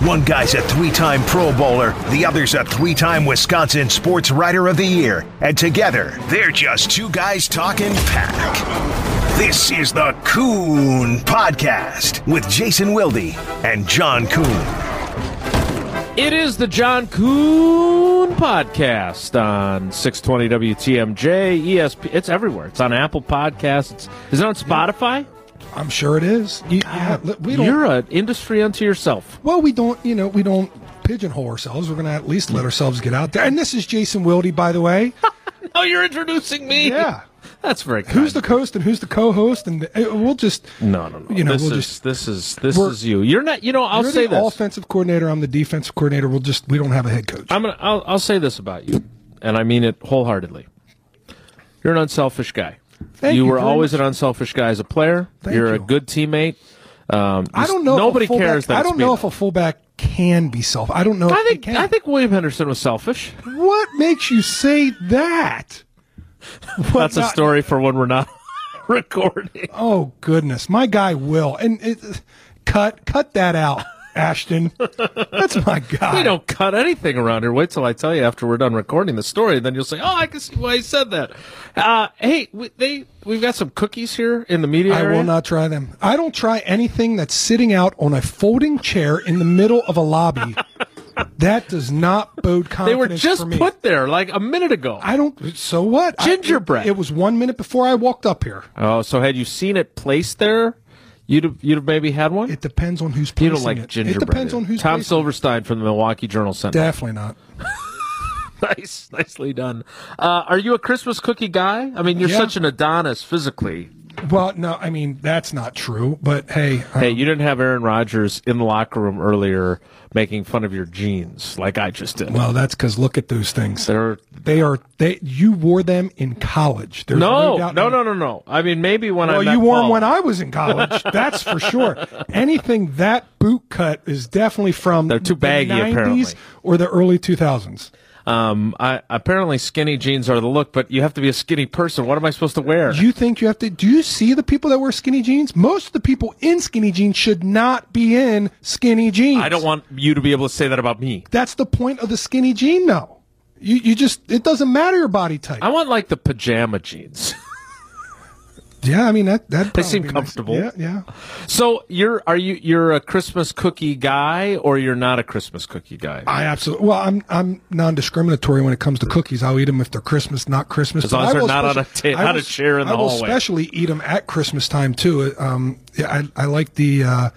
One guy's a three time Pro Bowler, the other's a three time Wisconsin Sports Writer of the Year. And together, they're just two guys talking pack. This is the Kuhn Podcast with Jason Wilde and John Kuhn. It is the John Kuhn podcast on 620 WTMJ, ESP. It's everywhere. It's on Apple Podcasts. Is it on Spotify? I'm sure it is. You, yeah, we don't, You're an industry unto yourself. well, we don't. You know, we don't pigeonhole ourselves. We're going to at least let ourselves get out there. And this is Jason Wilde, by the way. Oh, you're introducing me. Yeah. That's very kind. Who's the host and who's the co-host? And uh, we'll just No, no, no. You know, this we'll is just- this is this is you. You're not. You know, I'll you're say the this. offensive coordinator. I'm the defensive coordinator. We'll just we don't have a head coach. I'm gonna. I'll, I'll say this about you, and I mean it wholeheartedly. You're an unselfish guy. Thank you you were always much. an unselfish guy as a player. Thank You're a good teammate. Um, I don't know. Nobody if a fullback, cares that I don't know if a fullback can be self. I don't know. I if think can. I think William Henderson was selfish. What makes you say that? That's a story for when we're not recording. Oh goodness, my guy Will, and it, cut cut that out, Ashton. That's my guy. We don't cut anything around here. Wait till I tell you after we're done recording the story, then you'll say, "Oh, I can see why he said that." Uh, hey, we, they we've got some cookies here in the media I area. will not try them. I don't try anything that's sitting out on a folding chair in the middle of a lobby. that does not bode They were just for me. put there like a minute ago. I don't. So what? I- Gingerbread. it, was one minute before I walked up here. oh, so had you seen it placed there, you'd have, you'd have maybe had one. It depends on who's you don't like it. gingerbread. It depends on who's Tom placing it. Silverstein from the Milwaukee Journal Sentinel. Definitely not. nice, nicely done. Uh, are you a Christmas cookie guy? I mean, you're Yeah. such an Adonis physically. Well, no, I mean that's not true. But hey, uh, Hey, you didn't have Aaron Rodgers in the locker room earlier making fun of your jeans like I just did. well, that's because look at those things. They're They are they. You wore them in college. There's no, doubt no, no, no, no. I mean, maybe when I Well, you wore them when I was in college. That's for sure. Anything that boot cut is definitely from They're too baggy, the 90s apparently. or the early 2000s. Um, I, apparently skinny jeans are the look, but you have to be a skinny person. What am I supposed to wear? You think you have to? Do you see the people that wear skinny jeans? Most of the people in skinny jeans should not be in skinny jeans. I don't want you to be able to say that about me. That's the point of the skinny jean, though. You you just it doesn't matter your body type. I want like the pajama jeans. yeah, I mean that that They seem comfortable. Yeah, yeah. so you're are you you're a Christmas cookie guy or you're not a Christmas cookie guy? I absolutely. Well, I'm I'm non-discriminatory when it comes to cookies. I'll eat them if they're Christmas, not Christmas. As long as they're not on a ta- not a chair in the I will hallway. especially eat them at Christmas time too. Um, yeah, I I like the uh,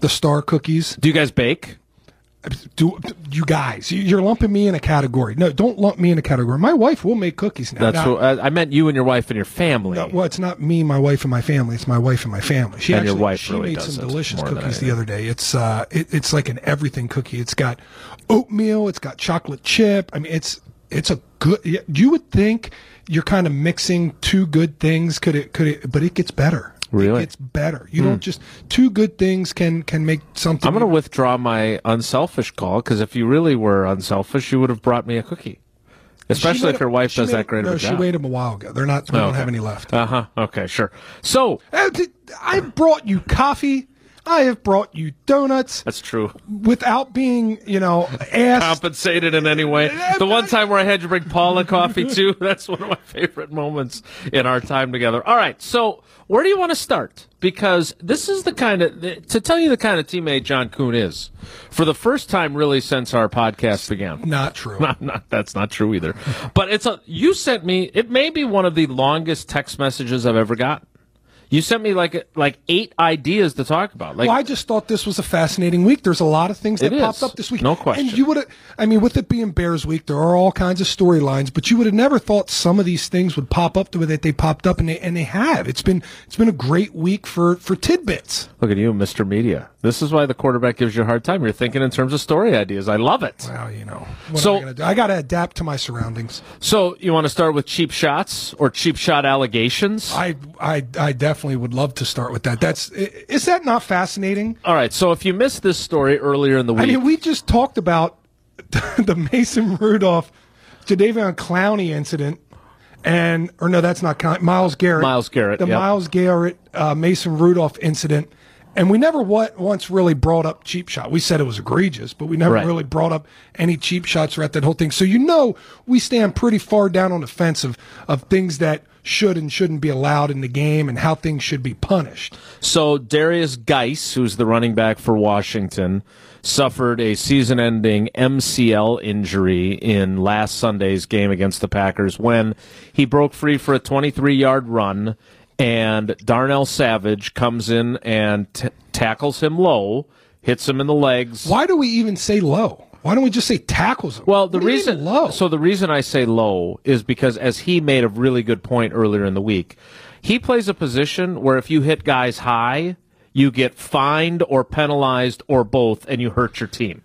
the star cookies. Do you guys bake? Do you guys? you- You're lumping me in a category. No, don't lump me in a category. My wife will make cookies now. That's Now- what, I I meant you and your wife and your family. No, well, it's not me, my wife, and my family. It's my wife and my family. She And your actually wife she really made some delicious cookies the other day. It's uh, it, it's like an everything cookie. It's got oatmeal. It's got chocolate chip. I mean, it's it's a good. You would think you're kind of mixing two good things. Could it? Could it? But it gets better. Really? Hmm. it gets better. You don't just two good things can can make something. I'm going to withdraw my unselfish call because if you really were unselfish, you would have brought me a cookie. Especially if your wife does made that great them- of No, a she job. weighed them a while ago. They're not. We don't Okay. have any left. Uh huh. Okay, sure. So Uh, I brought you coffee. I have brought you donuts. that's true. without being, you know, asked. Compensated in any way. The one time where I had you bring Paula coffee too, that's one of my favorite moments in our time together. All right, so where do you want to start? Because this is the kind of to tell you the kind of teammate John Kuhn is. For the first time, really, since our podcast began. Not true. Not, not, that's not true either. But it's a. You sent me. It may be one of the longest text messages I've ever got. You sent me like like eight ideas to talk about. Like well, I just thought this was a fascinating week. There's a lot of things that popped is. up this week. No question. And you would have, I mean, with it being Bears week, there are all kinds of storylines, but you would have never thought some of these things would pop up the way that they popped up, and they, and they have. It's been, it's been a great week for, for tidbits. Look at you, Mr. Media. This is why the quarterback gives you a hard time. You're thinking in terms of story ideas. I love it. Well, you know, So- am I, gonna do? I got to adapt to my surroundings. So you want to start with cheap shots or cheap shot allegations? I, I, I definitely would love to start with that. That's, is that not fascinating? All right. So if you missed this story earlier in the week, I mean, we just talked about the Mason Rudolph, Jadeveon Clowney incident, and or no, that's not Myles Garrett. Myles Garrett, the yep. Myles Garrett, uh, Mason Rudolph incident, And we never what, once really brought up cheap shot. We said it was egregious, but we never Right. really brought up any cheap shots throughout that whole thing. So you know we stand pretty far down on the fence of, of things that should and shouldn't be allowed in the game and how things should be punished. So Derrius Guice, who's the running back for Washington, suffered a season-ending MCL injury in last Sunday's game against the Packers when he broke free for a 23-yard run and Darnell Savage comes in and t- tackles him low, hits him in the legs. Why do we even say low? Why don't we just say tackles him? Well, the What reason low. so the reason I say low is because as he made a really good point earlier in the week, he plays a position where if you hit guys high, you get fined or penalized or both, and you hurt your team.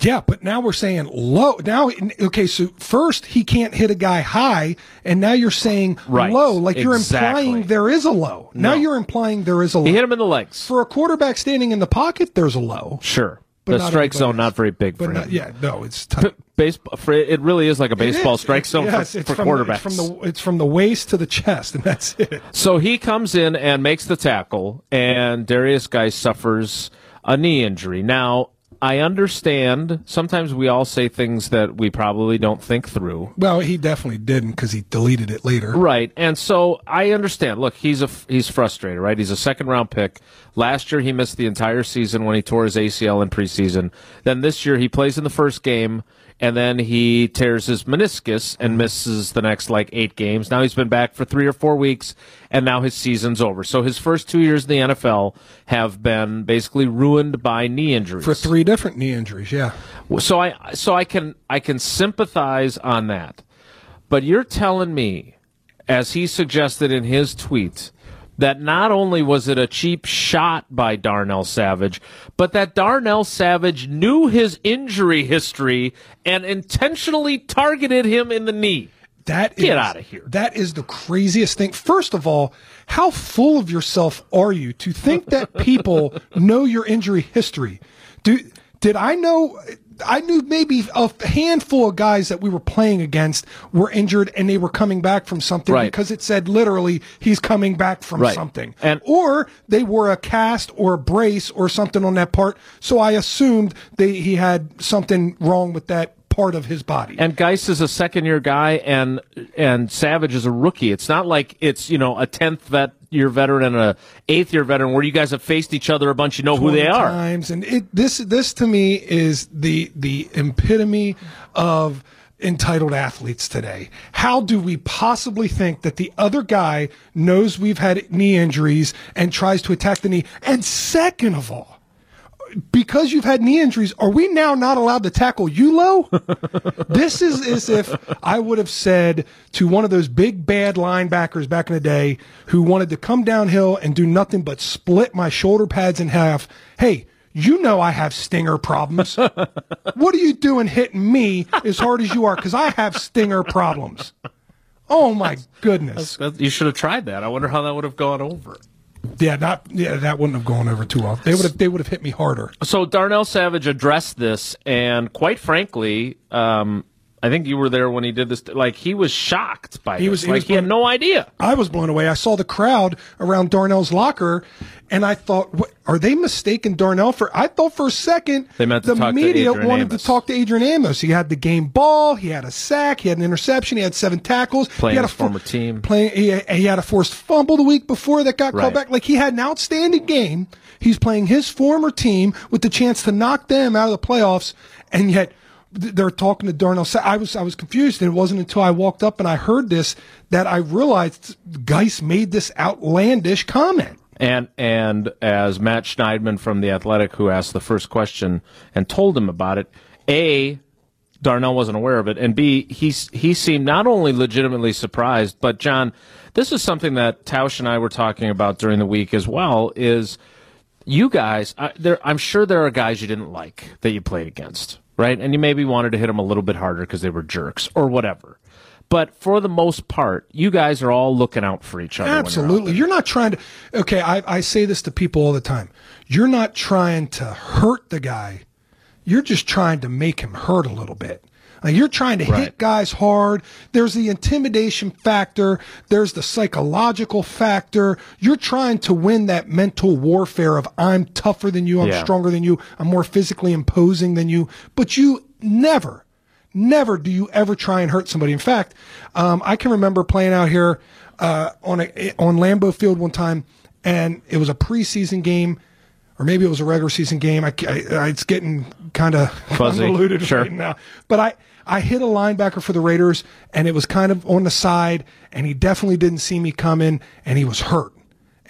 Yeah, but now we're saying low. Now, okay, so first he can't hit a guy high, and now you're saying Right, low, like you're exactly. implying there is a low. Now No. you're implying there is a low. He hit him in the legs. For a quarterback standing in the pocket, there's a low. Sure, the strike zone not very big for not, him. yeah, no, it's tough. Baseball, it really is like a baseball strike zone yes, for, for from quarterbacks. It's from the it's from the waist to the chest, and that's it. So he comes in and makes the tackle, and Derrius Guice suffers a knee injury. Now, I understand sometimes we all say things that we probably don't think through. Well, he definitely didn't because he deleted it later. Right. And so I understand. Look, he's a he's frustrated, right? He's a second round pick. Last year he missed the entire season when he tore his ACL in preseason. Then this year he plays in the first game and then he tears his meniscus and misses the next like 8 games. Now he's been back for 3 or 4 weeks and now his season's over. So his first 2 years in the NFL have been basically ruined by knee injuries. For three different knee injuries, yeah. So I so I can I can sympathize on that. But you're telling me, as he suggested in his tweet, that not only was it a cheap shot by Darnell Savage, but that Darnell Savage knew his injury history and intentionally targeted him in the knee. That Get is- of here. That is the craziest thing. First of all, how full of yourself are you to think that people know your injury history? Do did I know? I knew maybe a handful of guys that we were playing against were injured and they were coming back from something Right. because it said literally he's coming back from Right. something. And- or they wore a cast or a brace or something on that part. So I assumed they he had something wrong with that part of his body. And Guice is a second year guy, and and Savage is a rookie. It's not like it's you know a tenth vet year veteran and a eighth year veteran where you guys have faced each other a bunch. You know who they are. Times. And it this this to me is the the epitome of entitled athletes today. How do we possibly think that the other guy knows we've had knee injuries and tries to attack the knee? And second of all, because you've had knee injuries, are we now not allowed to tackle you low? this is as if I would have said to one of those big bad linebackers back in the day who wanted to come downhill and do nothing but split my shoulder pads in half. Hey, you know I have stinger problems. what are you doing hitting me as hard as you are? Because I have stinger problems. Oh my goodness. That- You should have tried that. I wonder how that would have gone over. Yeah, not yeah, that wouldn't have gone over too well. They would have they would have hit me harder. So Darnell Savage addressed this, and quite frankly, um, I think you were there when he did this. Like he was shocked by He this. was- he like was he had no idea. I was blown away. I saw the crowd around Darnell's locker, and I thought, what, are they mistaken Darnell for? I thought for a second They meant the media wanted Amos. to talk to Adrian Amos. He had the game ball, he had a sack, he had an interception, he had seven tackles, Playing he had his a fo- former team. Playing, he, he had a forced fumble the week before that got Right. called back. Like he had an outstanding game. He's playing his former team with the chance to knock them out of the playoffs, and yet they're talking to Darnell. I was I was confused, it wasn't until I walked up and I heard this that I realized Guice made this outlandish comment. And and as Matt Schneidman from the Athletic, who asked the first question and told him about it, a Darnell wasn't aware of it, and b he he seemed not only legitimately surprised, but John, this is something that Tausch and I were talking about during the week as well. Is you guys, I, there, I'm sure there are guys you didn't like that you played against, right? And you maybe wanted to hit them a little bit harder because they were jerks or whatever. But for the most part, you guys are all looking out for each other. when you're Absolutely. You're not trying to. Okay, I, I say this to people all the time. You're not trying to hurt the guy. You're just trying to make him hurt a little bit. Like you're trying to Right. hit guys hard. There's the intimidation factor. There's the psychological factor. You're trying to win that mental warfare of I'm tougher than you. I'm Yeah. stronger than you. I'm more physically imposing than you. But you never, never do you ever try and hurt somebody. In fact, um, I can remember playing out here uh, on a on Lambeau Field one time, and it was a preseason game, or maybe it was a regular season game. I, I, it's getting kind of Fuzzy. convoluted Sure. right now. But I I hit a linebacker for the Raiders, and it was kind of on the side, and he definitely didn't see me coming, and he was hurt.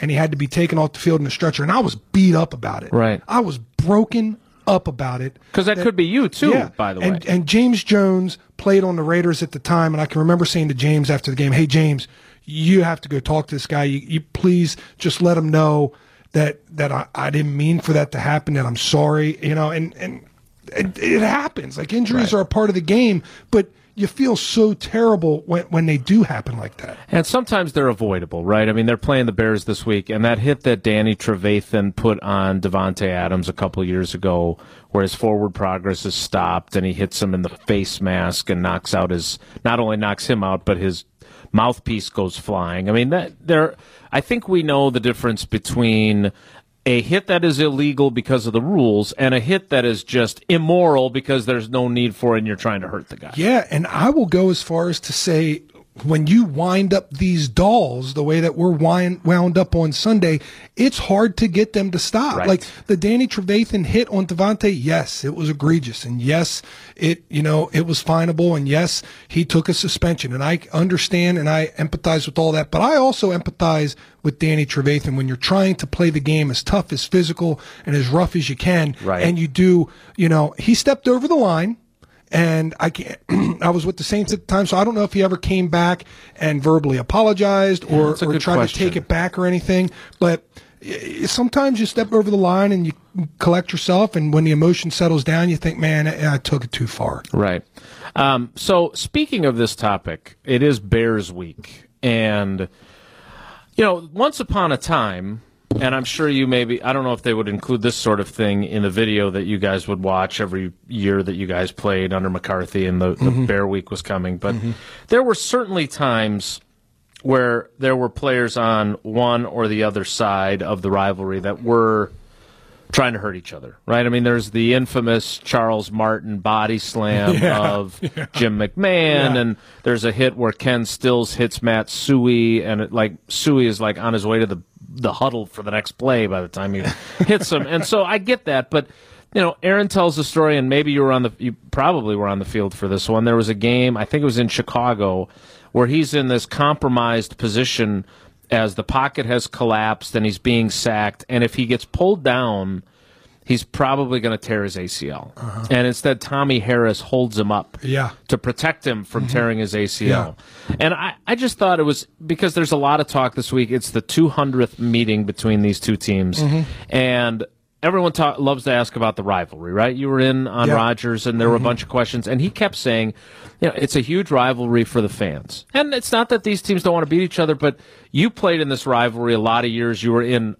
And he had to be taken off the field in a stretcher, and I was beat up about it. Right. I was broken up about it. Because that could be you too, Yeah. by the way. and, And James Jones played on the Raiders at the time, and I can remember saying to James after the game, "Hey James, you have to go talk to this guy. You, you please just let him know that that I, I didn't mean for that to happen. That I'm sorry. You know, and and it, it happens. Like injuries Right. are a part of the game, but you feel so terrible when when they do happen like that. And sometimes they're avoidable, right? I mean, they're playing the Bears this week, and that hit that Danny Trevathan put on Davante Adams a couple years ago, where his forward progress is stopped, and he hits him in the face mask and knocks out his not only knocks him out, but his mouthpiece goes flying. I mean, that there. I think we know the difference between a hit that is illegal because of the rules and a hit that is just immoral because there's no need for it and you're trying to hurt the guy. Yeah, and I will go as far as to say when you wind up these dolls the way that we're wind, wound up on Sunday, it's hard to get them to stop. Right. Like the Danny Trevathan hit on Davante, yes, it was egregious, and yes, it you know it was finable, and yes, he took a suspension, and I understand and I empathize with all that, but I also empathize with Danny Trevathan when you're trying to play the game as tough, as physical, and as rough as you can, Right. and you do, you know, he stepped over the line and I can't. I was with the Saints at the time, so I don't know if he ever came back and verbally apologized or, or tried question. to take it back or anything. But sometimes you step over the line and you collect yourself, and when the emotion settles down, you think, "Man, I, I took it too far." Right. Um, so, speaking of this topic, it is Bears Week. And, you know, once upon a time, Mm-hmm. and I'm sure you maybe, I don't know if they would include this sort of thing in the video that you guys would watch every year that you guys played under McCarthy and the, the mm-hmm. Bear Week was coming. But mm-hmm. there were certainly times where there were players on one or the other side of the rivalry that were trying to hurt each other, right? I mean, there's the infamous Charles Martin body slam of Jim McMahon, Yeah. and there's a hit where Ken Stills hits Matt Suhey, and it, like Suhey is like on his way to the the huddle for the next play by the time he hits him, and so I get that, but. You know, Aaron tells the story, and maybe you were on the, you probably were on the field for this one. There was a game, I think it was in Chicago, where he's in this compromised position as the pocket has collapsed and he's being sacked. And if he gets pulled down, he's probably going to tear his ACL. Uh-huh. And instead, Tommie Harris holds him up Yeah. to protect him from mm-hmm. tearing his ACL. And I, I just thought it was because there's a lot of talk this week. It's the 200th meeting between these two teams. Mm-hmm. And everyone talk, loves to ask about the rivalry, right? You were in on Yeah. Rodgers and there were a mm-hmm. bunch of questions. And he kept saying, you know, it's a huge rivalry for the fans. And it's not that these teams don't want to beat each other, but you played in this rivalry a lot of years. You were in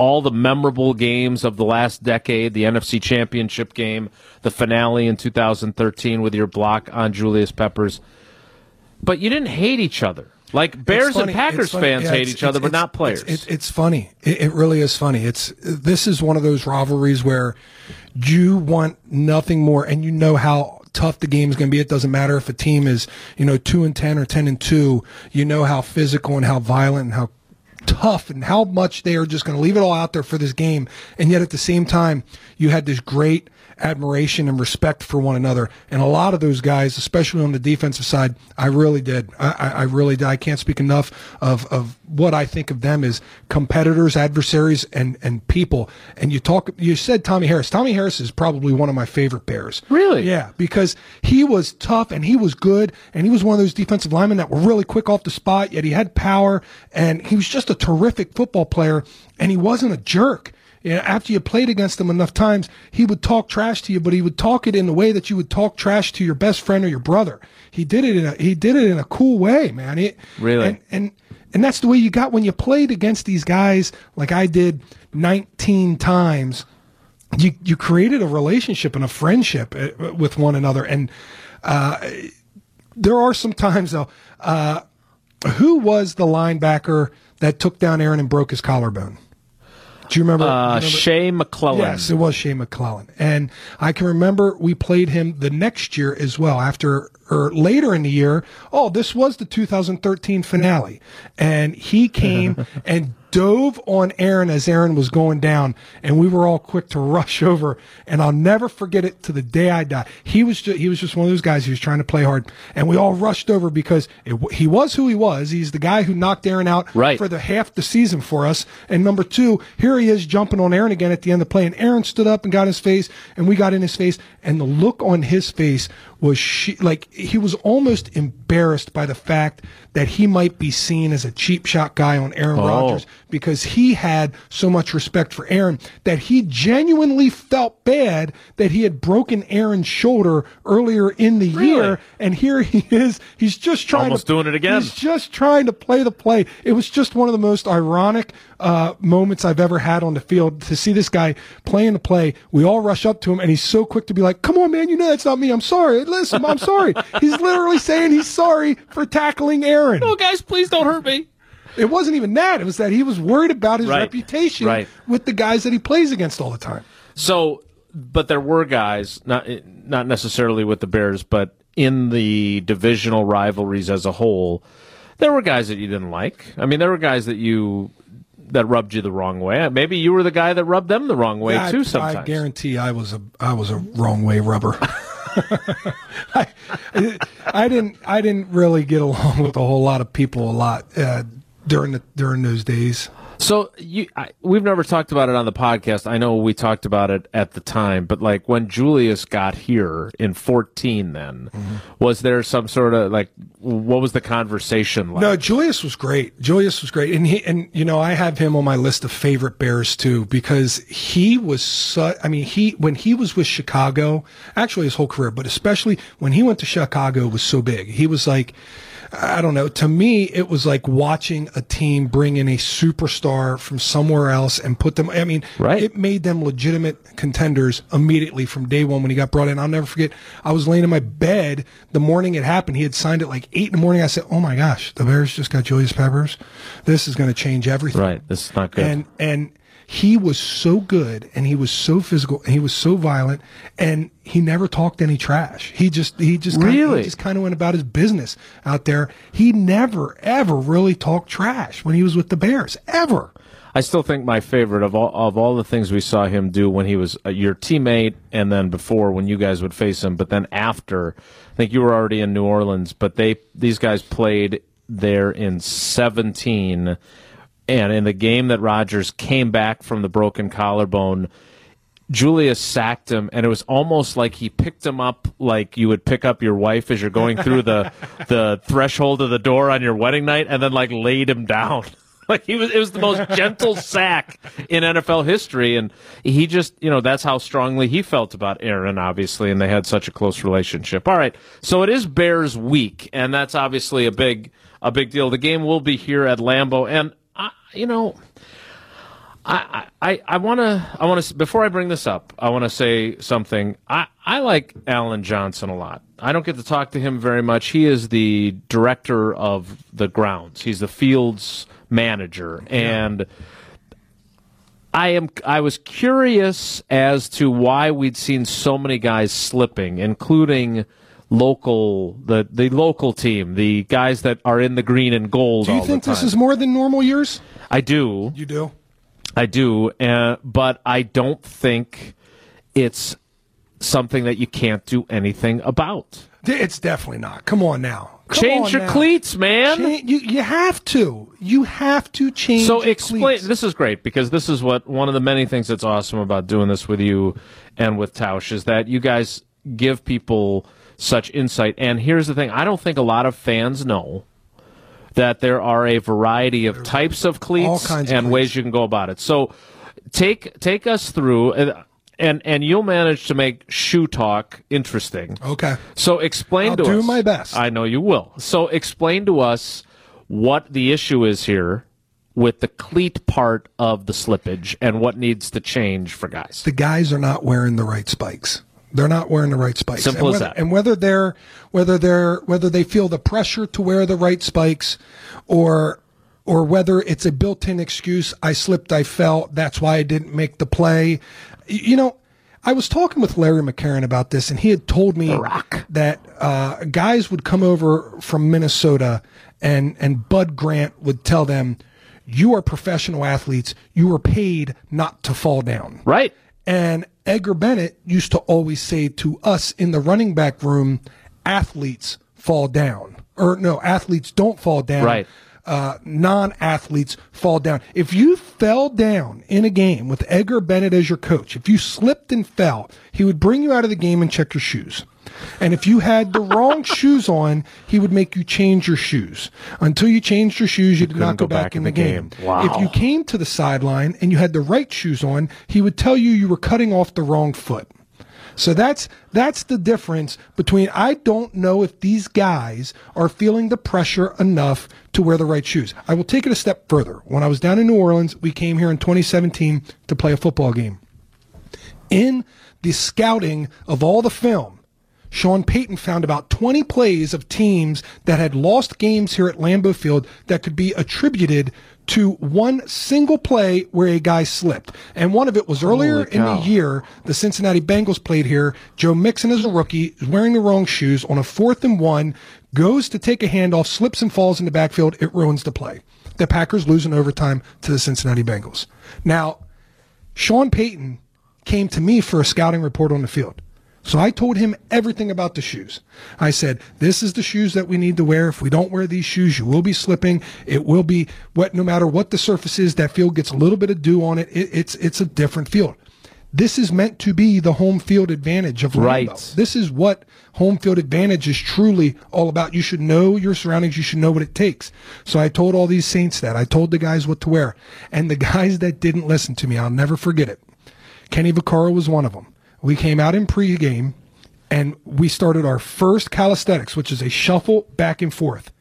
all the memorable games of the last decade, the NFC Championship game, the finale in 2013 with your block on Julius Peppers. But you didn't hate each other. Like Bears and. Packers fans Yeah, hate each other, it's- but it's- not players. It's, it's, it's funny. It, it really is funny. It's this is one of those rivalries where you want nothing more, and you know how tough the game is going to be. It doesn't matter if a team is you know two and ten or ten and two. You know how physical and how violent and how tough and how much they are just going to leave it all out there for this game. And yet at the same time, you had this great admiration and respect for one another. And a lot of those guys, especially on the defensive side, I really did. I, I really did. I can't speak enough of, of what I think of them as competitors, adversaries, and, and people. And you talk, you said Tommie Harris. Tommie Harris is probably one of my favorite Bears. Really? Yeah, because he was tough and he was good and he was one of those defensive linemen that were really quick off the spot, yet he had power and he was just a terrific football player and he wasn't a jerk. You know, after you played against him enough times, he would talk trash to you, but he would talk it in the way that you would talk trash to your best friend or your brother. He did it in a he did it in a cool way, man. It, Really? and, and and that's the way you got when you played against these guys like I did 19 times you you created a relationship and a friendship uh, with one another, and uh, there are some times though. Uh, who was the linebacker that took down Aaron and broke his collarbone? Do you remember? Uh, remember? Shea McClellin. Yes, it was Shea McClellin. And I can remember we played him the next year as well, after or later in the year. Oh, this was the 2013 finale. And he came and dove on Aaron as Aaron was going down, and we were all quick to rush over. And I'll never forget it to the day I die. He was just, he was just one of those guys who was trying to play hard, and we all rushed over because it, he was who he was. He's the guy who knocked Aaron out Right. for the half the season for us. And number two, here he is jumping on Aaron again at the end of the play, and Aaron stood up and got his face, and we got in his face, and the look on his face was she, like he was almost embarrassed by the fact that he might be seen as a cheap shot guy on Aaron Oh. Rodgers because he had so much respect for Aaron that he genuinely felt bad that he had broken Aaron's shoulder earlier in the Really? year, and here he is. He's just trying Almost to doing it again. He's just trying to play the play. It was just one of the most ironic uh, moments I've ever had on the field to see this guy playing the play. We all rush up to him, and he's so quick to be like, "Come on, man, you know that's not me. I'm sorry. Listen, I'm sorry." he's literally saying he's sorry for tackling Aaron. Oh, guys, please don't hurt me. It wasn't even that. It was that he was worried about his Right. reputation Right. with the guys that he plays against all the time. So, but there were guys, not not necessarily with the Bears, but in the divisional rivalries as a whole, there were guys that you didn't like. I mean, there were guys that you that rubbed you the wrong way. Maybe you were the guy that rubbed them the wrong way I, too. Sometimes I guarantee I was a I was a wrong way rubber. I, I didn't I didn't really get along with a whole lot of people a lot uh, during the during those days. So you, I, we've never talked about it on the podcast. I know we talked about it at the time, but like when Julius got here in fourteen, then Mm-hmm. was there some sort of like what was the conversation like? No, Julius was great. Julius was great, and he and you know I have him on my list of favorite Bears too because he was. Su- I mean, he when he was with Chicago, actually his whole career, but especially when he went to Chicago was so big. He was like. I don't know. To me, it was like watching a team bring in a superstar from somewhere else and put them. I mean, Right. it made them legitimate contenders immediately from day one when he got brought in. I'll never forget. I was laying in my bed the morning it happened. He had signed it like eight in the morning. I said, "Oh my gosh, the Bears just got Julius Peppers. This is going to change everything." right, this is not good. And and he was so good, and he was so physical, and he was so violent, and he never talked any trash. He just he just kinda, Really? he just kind of went about his business out there. He never ever really talked trash when he was with the Bears ever. I still think my favorite of all of all the things we saw him do when he was uh, your teammate, and then before when you guys would face him, but then after, I think you were already in New Orleans, but they these guys played there in seventeen, and in the game that Rodgers came back from the broken collarbone. Julius sacked him, and it was almost like he picked him up like you would pick up your wife as you're going through the the threshold of the door on your wedding night, and then like laid him down. Like he was, it was the most gentle sack in NFL history, and he just, you know, that's how strongly he felt about Aaron, obviously, and they had such a close relationship. All right, so it is Bears week, and that's obviously a big, a big deal. The game will be here at Lambeau, and you know, I, I, I want to, I want to, before I bring this up, I want to say something. I, I like Allen Johnson a lot. I don't get to talk to him very much. He is the director of the grounds. He's the fields manager, and I am, I was curious as to why we'd seen so many guys slipping, including local, the, the local team, the guys that are in the green and gold. Do you think this is more than normal years? I do. You do. I do, uh, but I don't think it's something that you can't do anything about. It's definitely not. Come on now. Come Change on your now. cleats, man. You you have to. You have to change. so explain. cleats. This is great because this is what one of the many things that's awesome about doing this with you and with Tausch is that you guys give people such insight. And here's the thing: I don't think a lot of fans know that there are a variety of types of cleats of and cleats. ways you can go about it. So take take us through. uh, And, and you'll manage to make shoe talk interesting. Okay. So explain I'll to do us. my best. I know you will. So explain to us what the issue is here with the cleat part of the slippage and what needs to change for guys? The guys are not wearing the right spikes. They're not wearing the right spikes. Simple and as whether, that. And whether they're whether they're whether they feel the pressure to wear the right spikes, or or whether it's a built-in excuse. I slipped. I fell. That's why I didn't make the play. You know, I was talking with Larry McCarren about this, and he had told me that uh, guys would come over from Minnesota, and and Bud Grant would tell them, "You are professional athletes. You are paid not to fall down." Right. And Edgar Bennett used to always say to us in the running back room, athletes fall down. Or no, athletes don't fall down. Right. Uh, non athletes fall down. If you fell down in a game with Edgar Bennett as your coach, if you slipped and fell, he would bring you out of the game and check your shoes. And if you had the wrong shoes on, he would make you change your shoes. Until you changed your shoes, you did not go, back, in the game. Wow. If you came to the sideline and you had the right shoes on, he would tell you you were cutting off the wrong foot. So that's that's the difference between I don't know if these guys are feeling the pressure enough to wear the right shoes. I will take it a step further. When I was down in New Orleans, we came here in 2017 to play a football game. In the scouting of all the film, Sean Payton found about 20 plays of teams that had lost games here at Lambeau Field that could be attributed to one single play where a guy slipped. And one of it was earlier in the year, the Cincinnati Bengals played here. Joe Mixon is a rookie, is wearing the wrong shoes on a fourth and one, goes to take a handoff, slips and falls in the backfield. It ruins the play. The Packers lose in overtime to the Cincinnati Bengals. Now, Sean Payton came to me for a scouting report on the field. So I told him everything about the shoes. I said, this is the shoes that we need to wear. If we don't wear these shoes, you will be slipping. It will be wet no matter what the surface is. That field gets a little bit of dew on it. it it's, it's a different field. This is meant to be the home field advantage of Lambeau. Right. This is what home field advantage is truly all about. You should know your surroundings. You should know what it takes. So I told all these saints that. I told the guys what to wear. And the guys that didn't listen to me, I'll never forget it. Kenny Vaccaro was one of them. We came out in pregame and we started our first calisthenics, which is a shuffle back and forth.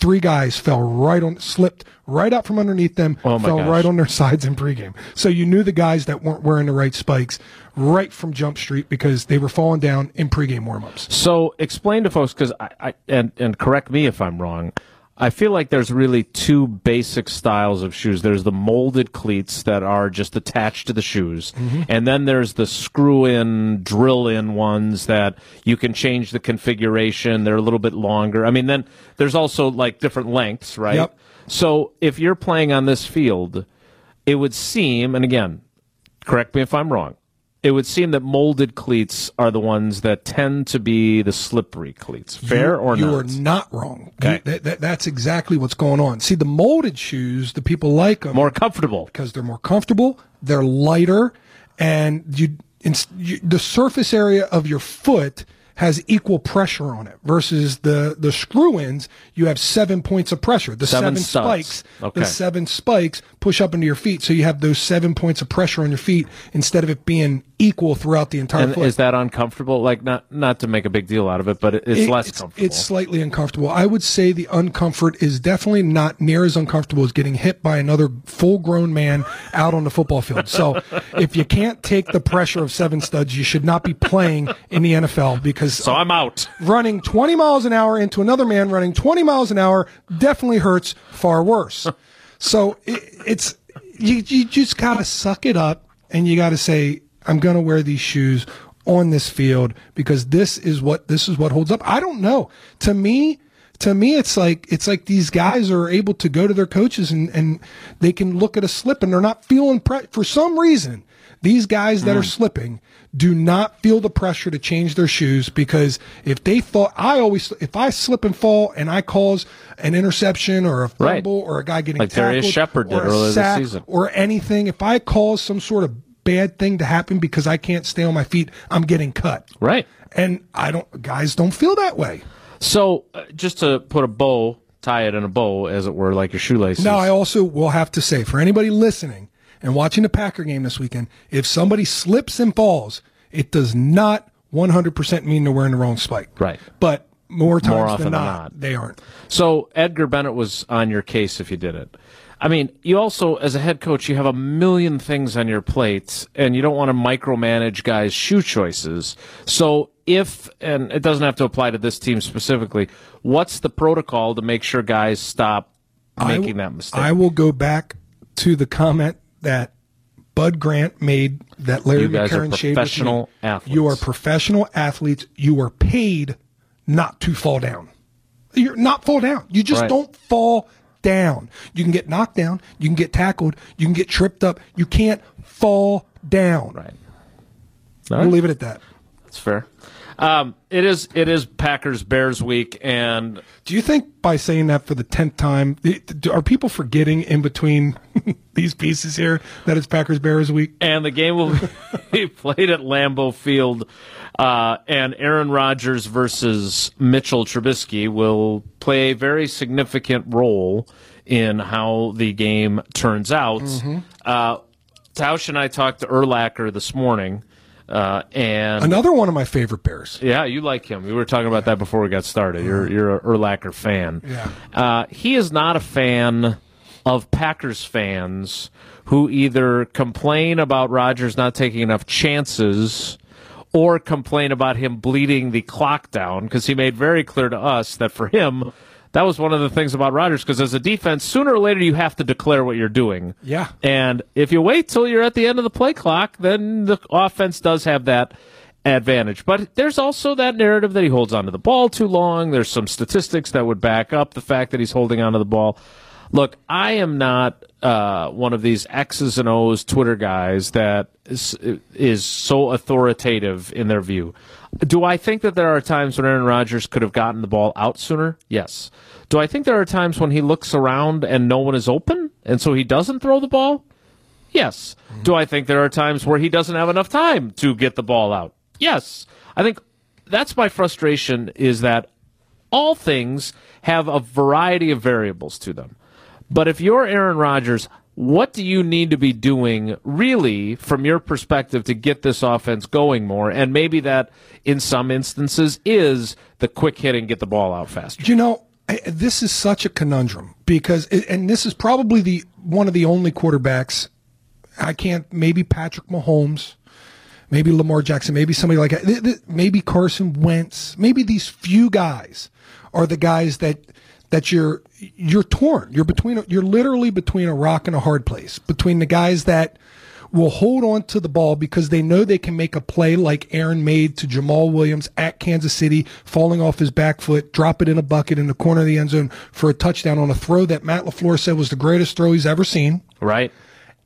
Three guys fell right on, slipped right out from underneath them, Oh fell gosh. right on their sides in pregame. So you knew the guys that weren't wearing the right spikes right from Jump Street because they were falling down in pregame warmups. So explain to folks because I, I and and correct me if I'm wrong. I feel like there's really two basic styles of shoes. There's the molded cleats that are just attached to the shoes, mm-hmm. and then there's the screw in, drill in ones that you can change the configuration. They're a little bit longer. I mean, then there's also like different lengths, right? Yep. So if you're playing on this field, it would seem, and again, correct me if I'm wrong. It would seem that molded cleats are the ones that tend to be the slippery cleats. Fair you, or you not? You are not wrong. Okay. You- that- that- that's exactly what's going on. See, the molded shoes, the people like them More comfortable. because they're more comfortable, they're lighter, and you, ins- you the surface area of your foot has equal pressure on it versus the the screw ins you have seven points of pressure the Seven seven, spikes Okay. the seven spikes push up into your feet so you have those seven points of pressure on your feet instead of it being equal throughout the entire And foot is that uncomfortable? Like not not to make a big deal out of it, but it's it- less it's, comfortable. It's slightly uncomfortable. I would say the uncomfort is definitely not near as uncomfortable as getting hit by another full grown man out on the football field. So if you can't take the pressure of seven studs, you should not be playing in the NFL because so I'm out. running 20 miles an hour into another man running 20 miles an hour definitely hurts far worse. So it, it's you, you just gotta suck it up and you gotta say I'm gonna wear these shoes on this field because this is what this is what holds up. I don't know. To me, to me, it's like it's like these guys are able to go to their coaches and and they can look at a slip and they're not feeling pre- for some reason. These guys that are slipping do not feel the pressure to change their shoes because if they thought I always if I slip and fall and I cause an interception or a Right. fumble or a guy getting Like Darrius tackled Shepherd did earlier this season. or anything, if I cause some sort of bad thing to happen because I can't stay on my feet, I'm getting cut. Right. And I don't guys don't feel that way. So uh, just to put a bow, tie it in a bow, as it were, like your shoelaces. Now, I also will have to say for anybody listening and watching the Packer game this weekend, if somebody slips and falls, it does not 100% mean they're wearing the wrong spike. Right. But more times More often than, not, not. they aren't. So Edgar Bennett was on your case if you did it. I mean, you also, as a head coach, you have a million things on your plate, and you don't want to micromanage guys' shoe choices. So, if, and it doesn't have to apply to this team specifically, what's the protocol to make sure guys stop making that mistake? I will go back to the comment that Bud Grant made that Larry You McCarren shared with me. athletes. You are professional athletes. You are paid not to fall down. You're not fall down. You just Right. don't fall down. You can get knocked down. You can get tackled. You can get tripped up. You can't fall down. right. We'll leave it at that. That's fair. Um, it is. It is Packers Bears week, and Do you think by saying that for the tenth time, are people forgetting in between these pieces here that it's Packers Bears week? and the game will be played at Lambeau Field. Uh, and Aaron Rodgers versus Mitchell Trubisky will play a very significant role in how the game turns out. Uh, Tausch and I talked to Urlacher this morning, uh, and Another one of my favorite Bears. yeah, you like him. We were talking about that before we got started. You're you're a Urlacher fan. Yeah. Uh, he is not a fan of Packers fans who either complain about Rodgers not taking enough chances or complain about him bleeding the clock down because he made very clear to us that for him that was one of the things about Rodgers because as a defense sooner or later you have to declare what you're doing. Yeah. And if you wait till you're at the end of the play clock, then the offense does have that advantage. But there's also that narrative that he holds onto the ball too long. There's some statistics that would back up the fact that he's holding onto the ball. Look, I am not uh, one of these X's and O's Twitter guys that is, is so authoritative in their view. Do I think that there are times when Aaron Rodgers could have gotten the ball out sooner? Yes. Do I think there are times when he looks around and no one is open, and so he doesn't throw the ball? Yes. Do I think there are times where he doesn't have enough time to get the ball out? Yes. I think that's my frustration is that all things have a variety of variables to them. But if you're Aaron Rodgers, what do you need to be doing really from your perspective to get this offense going more? And maybe that in some instances is the quick hit and get the ball out faster. You know, this is such a conundrum because, and this is probably the one of the only quarterbacks. I can't. Maybe Patrick Mahomes, maybe Lamar Jackson, maybe somebody like that. th- th- Maybe Carson Wentz. Maybe these few guys are the guys that that you're you're torn. You're between. You're literally between a rock and a hard place. Between the guys that will hold on to the ball because they know they can make a play like Aaron made to Jamaal Williams at Kansas City, falling off his back foot, drop it in a bucket in the corner of the end zone for a touchdown on a throw that Matt LaFleur said was the greatest throw he's ever seen. Right?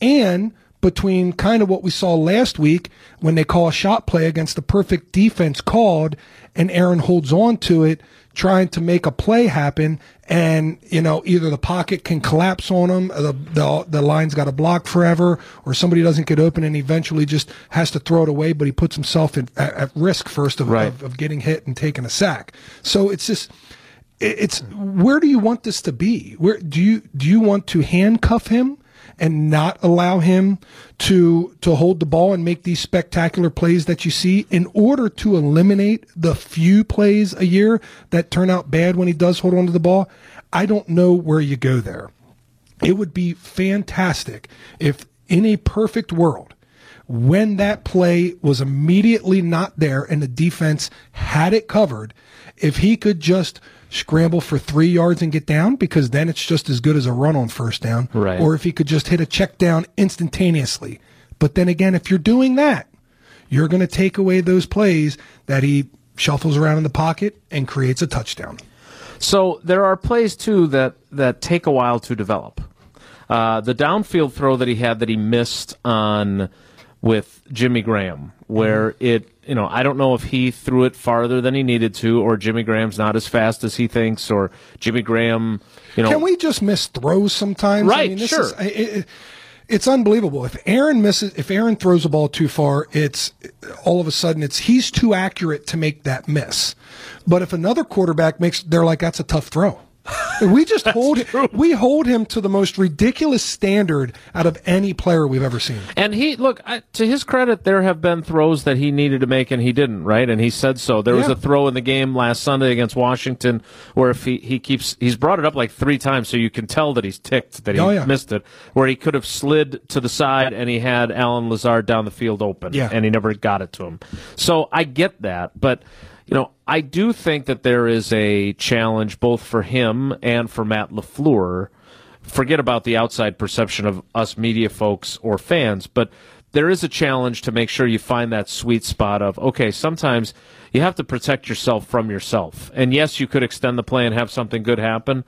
And between kind of what we saw last week when they call a shot play against the perfect defense called and Aaron holds on to it trying to make a play happen and you know either the pocket can collapse on him the the, the line's got a block forever or somebody doesn't get open and eventually just has to throw it away but he puts himself in, at, at risk first of, Right. of, of getting hit and taking a sack. So it's just it's where do you want this to be? Where do you do you want to handcuff him and not allow him to to hold the ball and make these spectacular plays that you see in order to eliminate the few plays a year that turn out bad when he does hold on to the ball. I don't know where you go there. It would be fantastic if in a perfect world when that play was immediately not there and the defense had it covered if he could just scramble for three yards and get down because then it's just as good as a run on first down Right. or if he could just hit a check down instantaneously but then again if you're doing that you're going to take away those plays that he shuffles around in the pocket and creates a touchdown So there are plays too that that take a while to develop. Uh, the downfield throw that he had that he missed on with Jimmy Graham, where Mm-hmm. it you know I don't know if he threw it farther than he needed to, or Jimmy Graham's not as fast as he thinks, or Jimmy Graham, you know, Can we just miss throws sometimes? Right, this sure. Is, it, it, it's unbelievable. If Aaron misses, if Aaron throws a ball too far, it's all of a sudden it's he's too accurate to make that miss. But if another quarterback makes, they're like that's a tough throw. We just hold we hold him to the most ridiculous standard out of any player we've ever seen. And he look I, to his credit, there have been throws that he needed to make and he didn't, right? And he said so. There was a throw in the game last Sunday against Washington where if he, he keeps he's brought it up like three times, so you can tell that he's ticked that he Oh, yeah. missed it. Where he could have slid to the side and he had Allen Lazard down the field open, Yeah. and he never got it to him. So I get that, but. You know, I do think that there is a challenge both for him and for Matt LaFleur forget about the outside perception of us media folks or fans, but there is a challenge to make sure you find that sweet spot of, okay, sometimes you have to protect yourself from yourself. And yes, you could extend the play and have something good happen,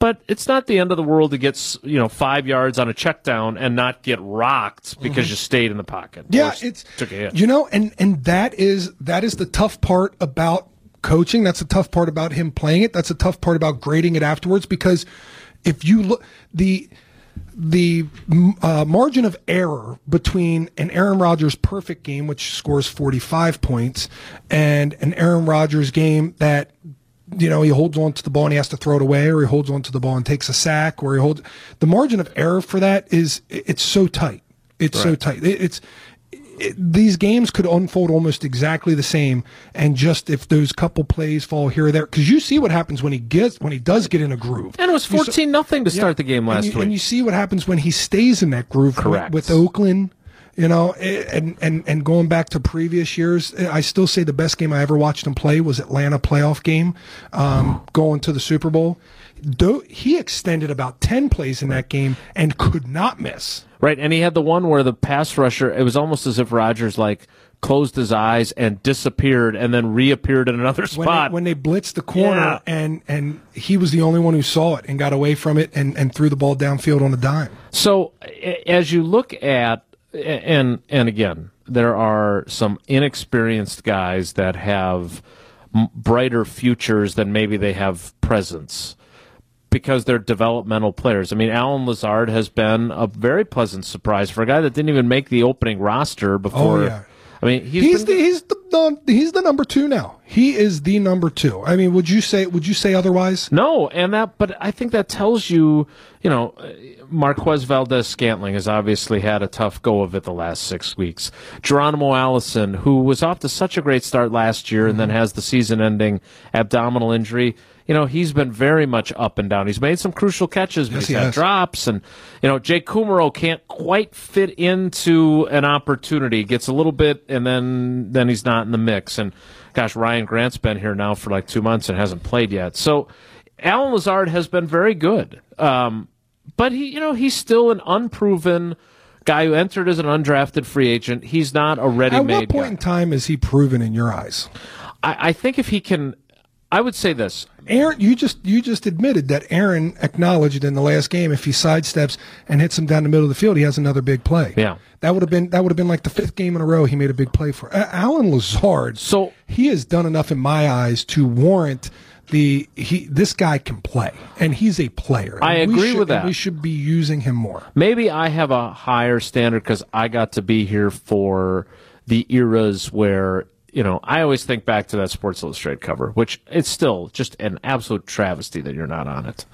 but it's not the end of the world to get, you know, five yards on a check down and not get rocked because you stayed in the pocket. Yeah, it's took a hit. you know, and and that is that is the tough part about coaching. That's the tough part about him playing it. That's the tough part about grading it afterwards because if you look the the uh, margin of error between an Aaron Rodgers perfect game, which scores 45 points, and an Aaron Rodgers game that you know, he holds on to the ball and he has to throw it away, or he holds on to the ball and takes a sack, or he holds the margin of error for that is it's so tight. It's so tight. It, it's it, these games could unfold almost exactly the same, and just if those couple plays fall here or there, because you see what happens when he gets when he does get in a groove. and it was You saw- 14 nothing to start the game last and you, week. And you see what happens when he stays in that groove with- Correct. with Oakland. You know, and, and and going back to previous years, I still say the best game I ever watched him play was Atlanta playoff game, um, going to the Super Bowl. Though he extended about ten plays in that game and could not miss. Right, and he had the one where the pass rusher. It was almost as if Rodgers like closed his eyes and disappeared, and then reappeared in another when spot. they, when they blitzed the corner Yeah. and and he was the only one who saw it and got away from it and, and threw the ball downfield on a dime. so, as you look at and and again, there are some inexperienced guys that have brighter futures than maybe they have presence because they're developmental players. I mean, Allen Lazard has been a very pleasant surprise for a guy that didn't even make the opening roster oh, before. Oh, yeah. I mean, he's, He's been- the he's the, the he's the number two now. He is the number two. I mean, would you say would you say otherwise? No, and that, but I think that tells you, you know, Marquez Valdes Scantling has obviously had a tough go of it the last six weeks. Geronimo Allison, who was off to such a great start last year and then has the season ending abdominal injury, you know, he's been very much up and down. He's made some crucial catches, but Yes, he's he had has. drops. And, you know, Jake Kumerow can't quite fit into an opportunity, gets a little bit, and then, then he's not in the mix. And, gosh, Ryan Grant's been here now for like two months and hasn't played yet. So, Allen Lazard has been very good. Um, but he, you know, he's still an unproven guy who entered as an undrafted free agent. He's not a ready-made At what point guy. in time is he proven in your eyes? I, I think if he can, I would say this. Aaron, you just you just admitted that Aaron acknowledged in the last game if he sidesteps and hits him down the middle of the field, he has another big play. Yeah. that would have been that would have been like the fifth game in a row he made a big play for. Uh, Allen Lazard. So- he has done enough in my eyes to warrant the he. This guy can play, and he's a player. I And agree should- with that. We should be using him more. Maybe I have a higher standard because I got to be here for the eras where you know I always think back to that Sports Illustrated cover, which it's still just an absolute travesty that you're not on it.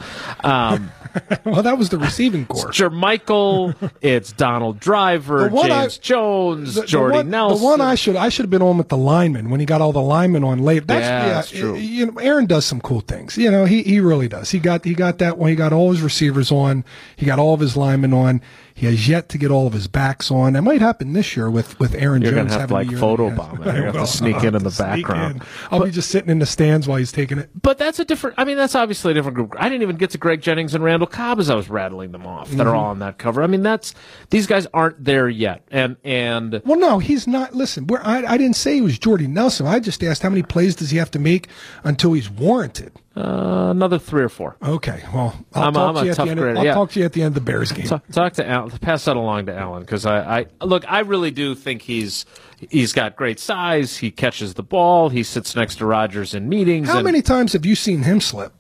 Um, Well, that was the receiving corps. Jermichael, it's Donald Driver, The one I- James Jones, The- the Jordy one, Nelson. The one I should I should have been on with the lineman when he got all the linemen on late. That's, Yeah, that's true. You know, Aaron does some cool things. You know, he he really does. He got he got that one. He got all his receivers on. He got all of his linemen on. He has yet to get all of his backs on. That might happen this year with with Aaron You're Jones gonna have to, like, photo bomb it. You're gonna to sneak I'll in in the background. in. I'll be just sitting in the stands while he's taking it. But that's a different. I mean, that's obviously a different group. I didn't even get to Greg Jennings and Randall Cobb as I was rattling them off. That are Mm-hmm. all on that cover. I mean, that's these guys aren't there yet. And and Well, no, he's not. Listen, where I, I didn't say he was Jordy Nelson. I just asked how many plays does he have to make until he's warranted. Uh, another three or four. Okay, well, I'll I'm talk I'm to you at tough the end. Of, I'll yeah. talk to you at the end of the Bears game. Talk, talk to Allen. Pass that along to Allen because I, I look. I really do think he's he's got great size. He catches the ball. He sits next to Rodgers in meetings. How and, many times have you seen him slip?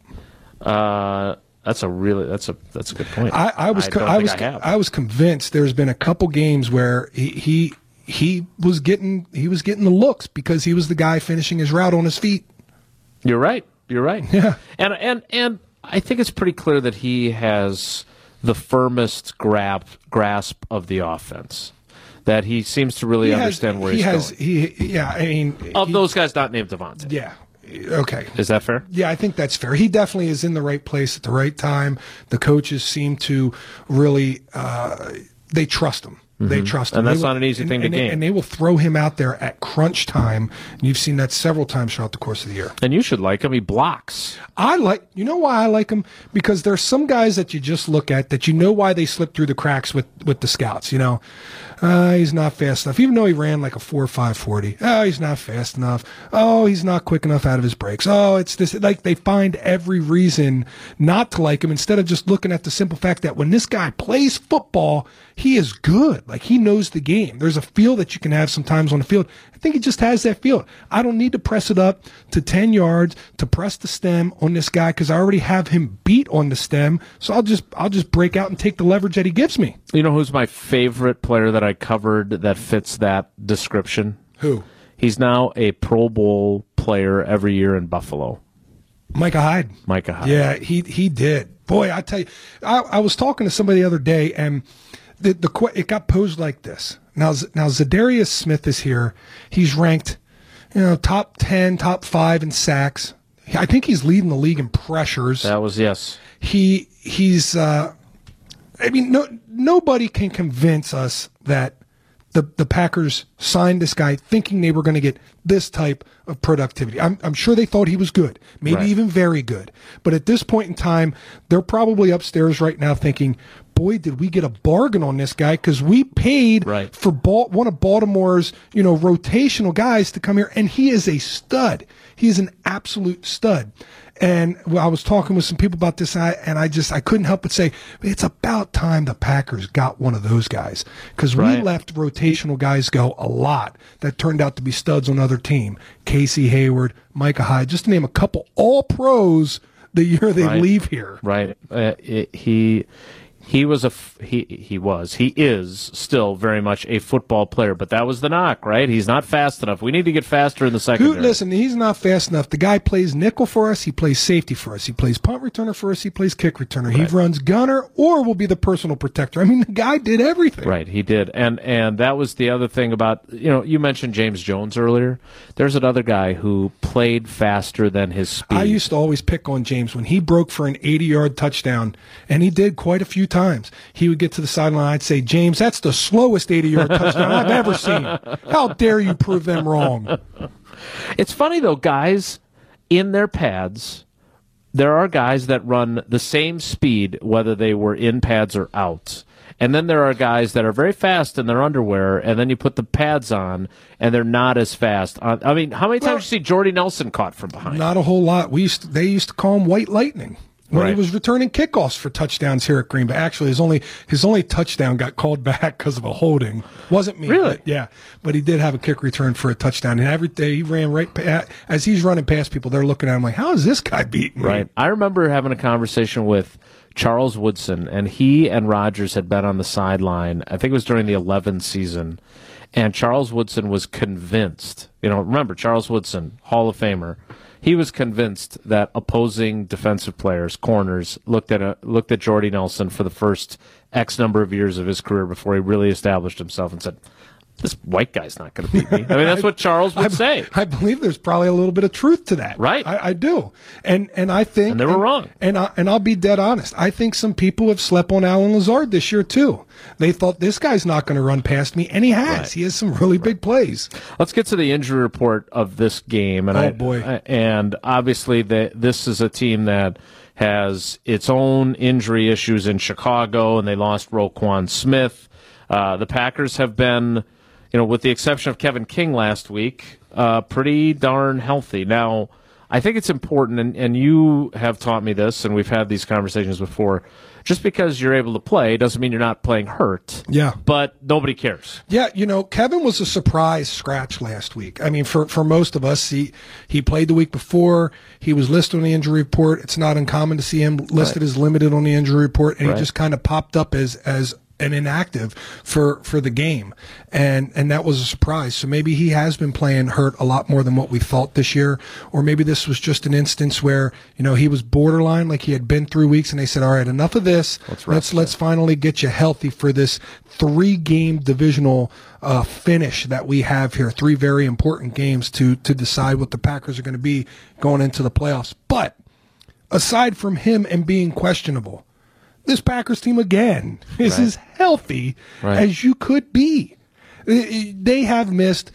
Uh, that's a really that's a that's a good point. I, I was co- don't I, was I. I was convinced there's been a couple games where he, he he was getting he was getting the looks because he was the guy finishing his route on his feet. You're right. You're right. Yeah. And and and I think it's pretty clear that he has the firmest grab, grasp of the offense. That he seems to really He understand has, where he he's has, going. He, yeah, I mean, Of he- those guys not named Davante. yeah, okay. Is that fair? Yeah, I think that's fair. He definitely is in the right place at the right time. The coaches seem to really uh, they trust him. They trust him, Mm-hmm. And that's will- not an easy and- thing to and they- gain. And they will throw him out there at crunch time. And you've seen that several times throughout the course of the year. And you should like him. He blocks. I like, you know why I like him? Because there's some guys that you just look at that you know why they slip through the cracks with, with the scouts. You know, uh, he's not fast enough. Even though he ran like a four or five forty. Oh, he's not fast enough. Oh, he's not quick enough out of his breaks. Oh, it's this. Like they find every reason not to like him instead of just looking at the simple fact that when this guy plays football, he is good. Like he knows the game. There's a feel that you can have sometimes on the field. I think he just has that feel. I don't need to press it up to 10 yards to press the stem on this guy because I already have him beat on the stem. So I'll just I'll just break out and take the leverage that he gives me. You know who's my favorite player that I covered that fits that description? Who? He's now a Pro Bowl player every year in Buffalo. Micah Hyde. Micah Hyde. Yeah, he he did. Boy, I tell you, I, I was talking to somebody the other day, and the the it got posed like this. Now now Za'Darius Smith is here. He's ranked, you know, top ten, top five in sacks. I think he's leading the league in pressures. That was yes. he he's uh I mean no nobody can convince us that the the Packers signed this guy thinking they were going to get this type of productivity. I'm I'm sure they thought he was good, maybe Right. even very good. But at this point in time, they're probably upstairs right now thinking, "Boy, did we get a bargain on this guy cuz we paid Right. for Bal- one of Baltimore's, you know, rotational guys to come here and he is a stud. He is an absolute stud." And well, I was talking with some people about this, and I, and I just I couldn't help but say it's about time the Packers got one of those guys because we left rotational guys go a lot that turned out to be studs on other team. Casey Hayward, Micah Hyde, just to name a couple All Pros the year they Right. leave here. Right. Uh, it, he he was a f- he he was he is still very much a football player, but that was the knock, right? He's not fast enough. We need to get faster in the Who, secondary. listen, he's not fast enough. The guy plays nickel for us. He plays safety for us. He plays punt returner for us. He plays kick returner. He runs gunner or will be the personal protector. I mean, the guy did everything. Right, he did, and and that was the other thing about you know you mentioned James Jones earlier. There's another guy who played faster than his speed. I used to always pick on James when he broke for an 80 yard touchdown, and he did quite a few times. He would get to the sideline. I'd say, James, that's the slowest 80 yard touchdown I've ever seen. How dare you prove them wrong? It's funny though, guys in their pads. There are guys that run the same speed whether they were in pads or out. And then there are guys that are very fast in their underwear, and then you put the pads on, and they're not as fast. Uh, I mean, how many times Well- did you see Jordy Nelson caught from behind? Not a whole lot. We used to, they used to call him White Lightning when Right. he was returning kickoffs for touchdowns here at Green Bay. Actually, his only his only touchdown got called back because of a holding. Wasn't me. Really? but yeah, but he did have a kick return for a touchdown, and every day he ran right pa- as he's running past people. They're looking at him like, "How is this guy beating me?" Right. I remember having a conversation with Charles Woodson, and he and Rodgers had been on the sideline. I think it was during the 11 season, and Charles Woodson was convinced. You know, remember Charles Woodson, Hall of Famer. He was convinced that opposing defensive players, corners, looked at a, looked at Jordy Nelson for the first X number of years of his career before he really established himself and said, "This white guy's not going to beat me." I mean, that's what Charles would I, say. I believe there's probably a little bit of truth to that. Right. I, I do. And and I think And they were wrong. And I, and I'll be dead honest. I think some people have slept on Allen Lazard this year too. They thought this guy's not going to run past me, and he has. Right. He has some really big plays. Let's get to the injury report of this game. And Oh, I, boy. I- and obviously, the, this is a team that has its own injury issues in Chicago, and they lost Roquan Smith. Uh, the Packers have been, you know, with the exception of Kevin King last week, uh, pretty darn healthy. Now, I think it's important, and, and you have taught me this, and we've had these conversations before. Just because you're able to play doesn't mean you're not playing hurt. Yeah. But nobody cares. Yeah, you know, Kevin was a surprise scratch last week. I mean, for, for most of us, he he played the week before. He was listed on the injury report. It's not uncommon to see him listed as limited on the injury report, and Right. he just kind of popped up as as and inactive for for the game, and and that was a surprise. So maybe he has been playing hurt a lot more than what we thought this year, or maybe this was just an instance where you know he was borderline, like he had been through weeks, and they said, "All right, enough of this. Let's let's, let's finally get you healthy for this three game divisional uh, finish that we have here. Three very important games to to decide what the Packers are going to be going into the playoffs, but." Aside from him and being questionable, this Packers team again is right. as healthy right. as you could be. They have missed.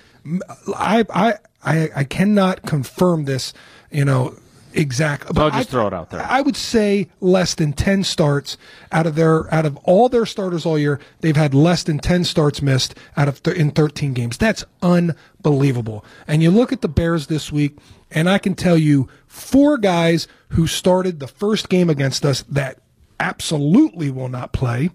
I I I, I cannot confirm this. You know exactly. But I'll just I, throw it out there. I would say less than ten starts out of their out of all their starters all year. They've had less than ten starts missed out of th- in thirteen games. That's unbelievable. And you look at the Bears this week, and I can tell you four guys who started the first game against us that absolutely will not play.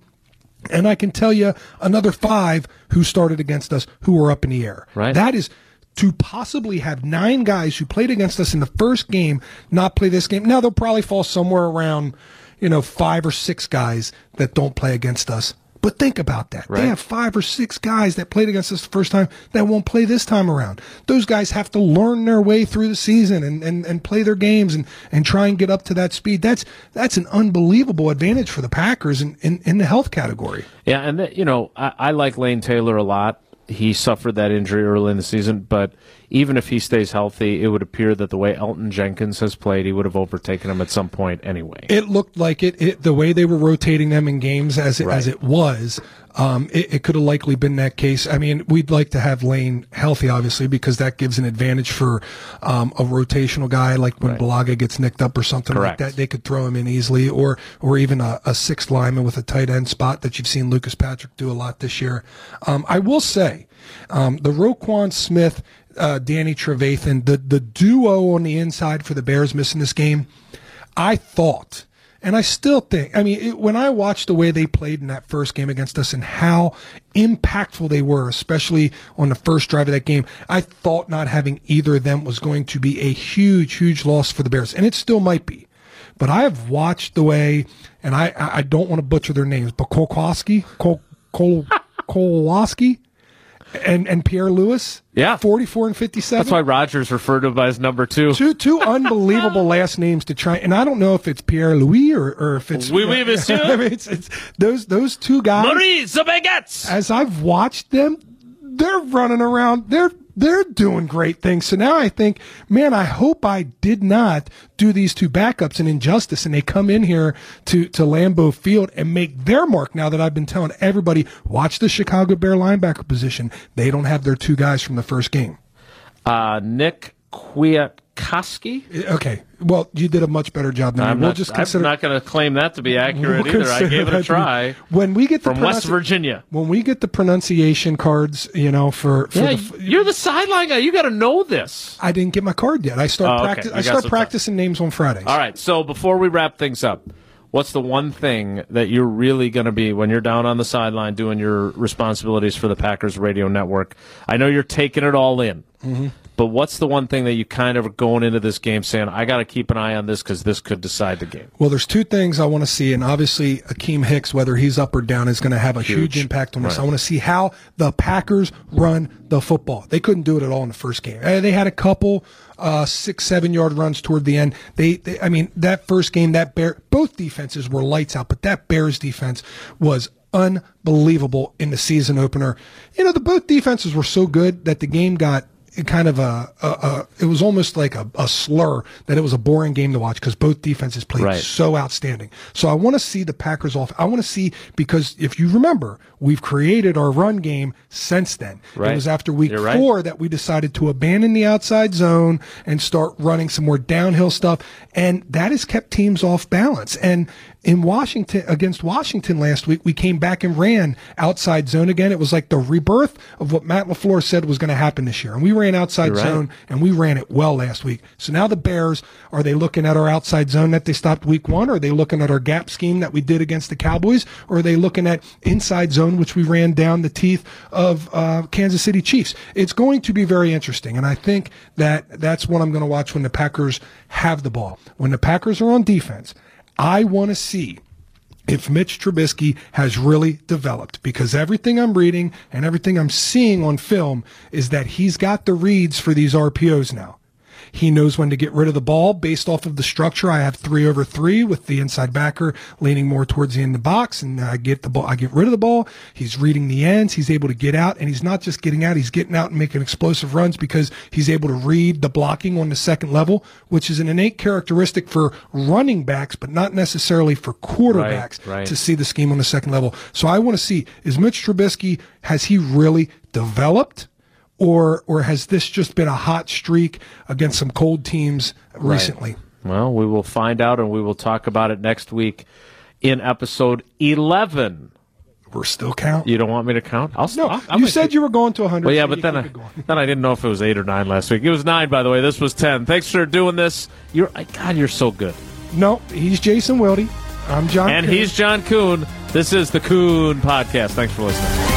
And I can tell you another five who started against us who were up in the air. Right. That is to possibly have nine guys who played against us in the first game not play this game. Now they'll probably fall somewhere around, you know, five or six guys that don't play against us but think about that. Right. They have five or six guys that played against us the first time that won't play this time around. Those guys have to learn their way through the season and, and, and play their games and, and try and get up to that speed. That's that's an unbelievable advantage for the Packers in, in, in the health category. Yeah, and the, you know, I, I like Lane Taylor a lot he suffered that injury early in the season, but even if he stays healthy, it would appear that the way Elgton Jenkins has played, he would have overtaken him at some point anyway. It looked like it. it the way they were rotating them in games as it, right. as it was, um, it, it could have likely been that case. I mean, we'd like to have Lane healthy, obviously, because that gives an advantage for um, a rotational guy, like when right. Bulaga gets nicked up or something Correct. like that. They could throw him in easily, or or even a, a, sixth lineman with a tight end spot that you've seen Lucas Patrick do a lot this year. Um, I will say, um, the Roquan Smith, uh, Danny Trevathan, the the duo on the inside for the Bears missing this game. I thought and I still think, I mean, it, when I watched the way they played in that first game against us and how impactful they were, especially on the first drive of that game, I thought not having either of them was going to be a huge, huge loss for the Bears. And it still might be. But I have watched the way, and I, I don't want to butcher their names, but Kolkowski, Kol, Kol, and and Pierre Louis. Yeah, forty four and fifty seven. That's why Rodgers referred to him as number two. Two two unbelievable last names to try, and I don't know if it's Pierre Louis or, or if it's oui, oui, monsieur. it's, it's those those two guys. Maurice Baguettes. As I've watched them, they're running around. They're they're doing great things. So now I think, man, I hope I did not do these two backups an injustice and they come in here to, to Lambeau Field and make their mark now that I've been telling everybody, watch the Chicago Bear linebacker position. They don't have their two guys from the first game. Uh, Nick Kwiatkowski. Okay. Well, you did a much better job than I'm me. We'll just consider, I'm not going to claim that to be accurate we'll either. I gave it a try. When we get the from West Virginia, when we get the pronunciation cards, you know, for, for yeah, the, you're the sideline guy. You got to know this. I didn't get my card yet. I start oh, okay. practice. I start practicing time. names on Fridays. All right. So before we wrap things up, what's the one thing that you're really going to be when you're down on the sideline doing your responsibilities for the Packers radio network? I know you're taking it all in. Mm-hmm. But what's the one thing that you kind of are going into this game saying, I got to keep an eye on this because this could decide the game? Well, there's two things I want to see, and obviously Akiem Hicks, whether he's up or down, is going to have a huge, huge impact on this. Right. I want to see how the Packers run the football. They couldn't do it at all in the first game. Uh, they had a couple uh, six, seven yard runs toward the end. They, they, I mean, that first game, that bear, both defenses were lights out, but that Bears defense was unbelievable in the season opener. You know, the both defenses were so good that the game got kind of a, a, a, it was almost like a, a, slur that it was a boring game to watch because both defenses played right. so outstanding. So I want to see the Packers off. I want to see because if you remember, we've created our run game since then. Right. It was after week You're four right. that we decided to abandon the outside zone and start running some more downhill stuff, and that has kept teams off balance. And in Washington against Washington last week, we came back and ran outside zone again. It was like the rebirth of what Matt LaFleur said was going to happen this year. And we ran outside right. zone and we ran it well last week. So now the Bears, are they looking at our outside zone that they stopped week one? Or are they looking at our gap scheme that we did against the Cowboys? Or are they looking at inside zone, which we ran down the teeth of uh, Kansas City Chiefs? It's going to be very interesting. And I think that that's what I'm going to watch when the Packers have the ball. When the Packers are on defense, I want to see if Mitch Trubisky has really developed because everything I'm reading and everything I'm seeing on film is that he's got the reads for these RPOs now. He knows when to get rid of the ball based off of the structure. I have three over three with the inside backer leaning more towards the end of the box, and I get the ball. I get rid of the ball. He's reading the ends. He's able to get out, and he's not just getting out. He's getting out and making explosive runs because he's able to read the blocking on the second level, which is an innate characteristic for running backs, but not necessarily for quarterbacks Right, right. to see the scheme on the second level. So I want to see is Mitch Trubisky has he really developed? Or, or has this just been a hot streak against some cold teams recently? Well, we will find out and we will talk about it next week in episode 11. We're still counting. You don't want me to count? I'll No, I'll, you said you were going to 100. Well, yeah, but then I, then I didn't know if it was eight or nine last week. It was nine, by the way. This was ten. Thanks for doing this. You're God, you're so good. No, he's Jason Wilde. I'm John. And Kuhn. he's John Kuhn. This is the Kuhn Podcast. Thanks for listening.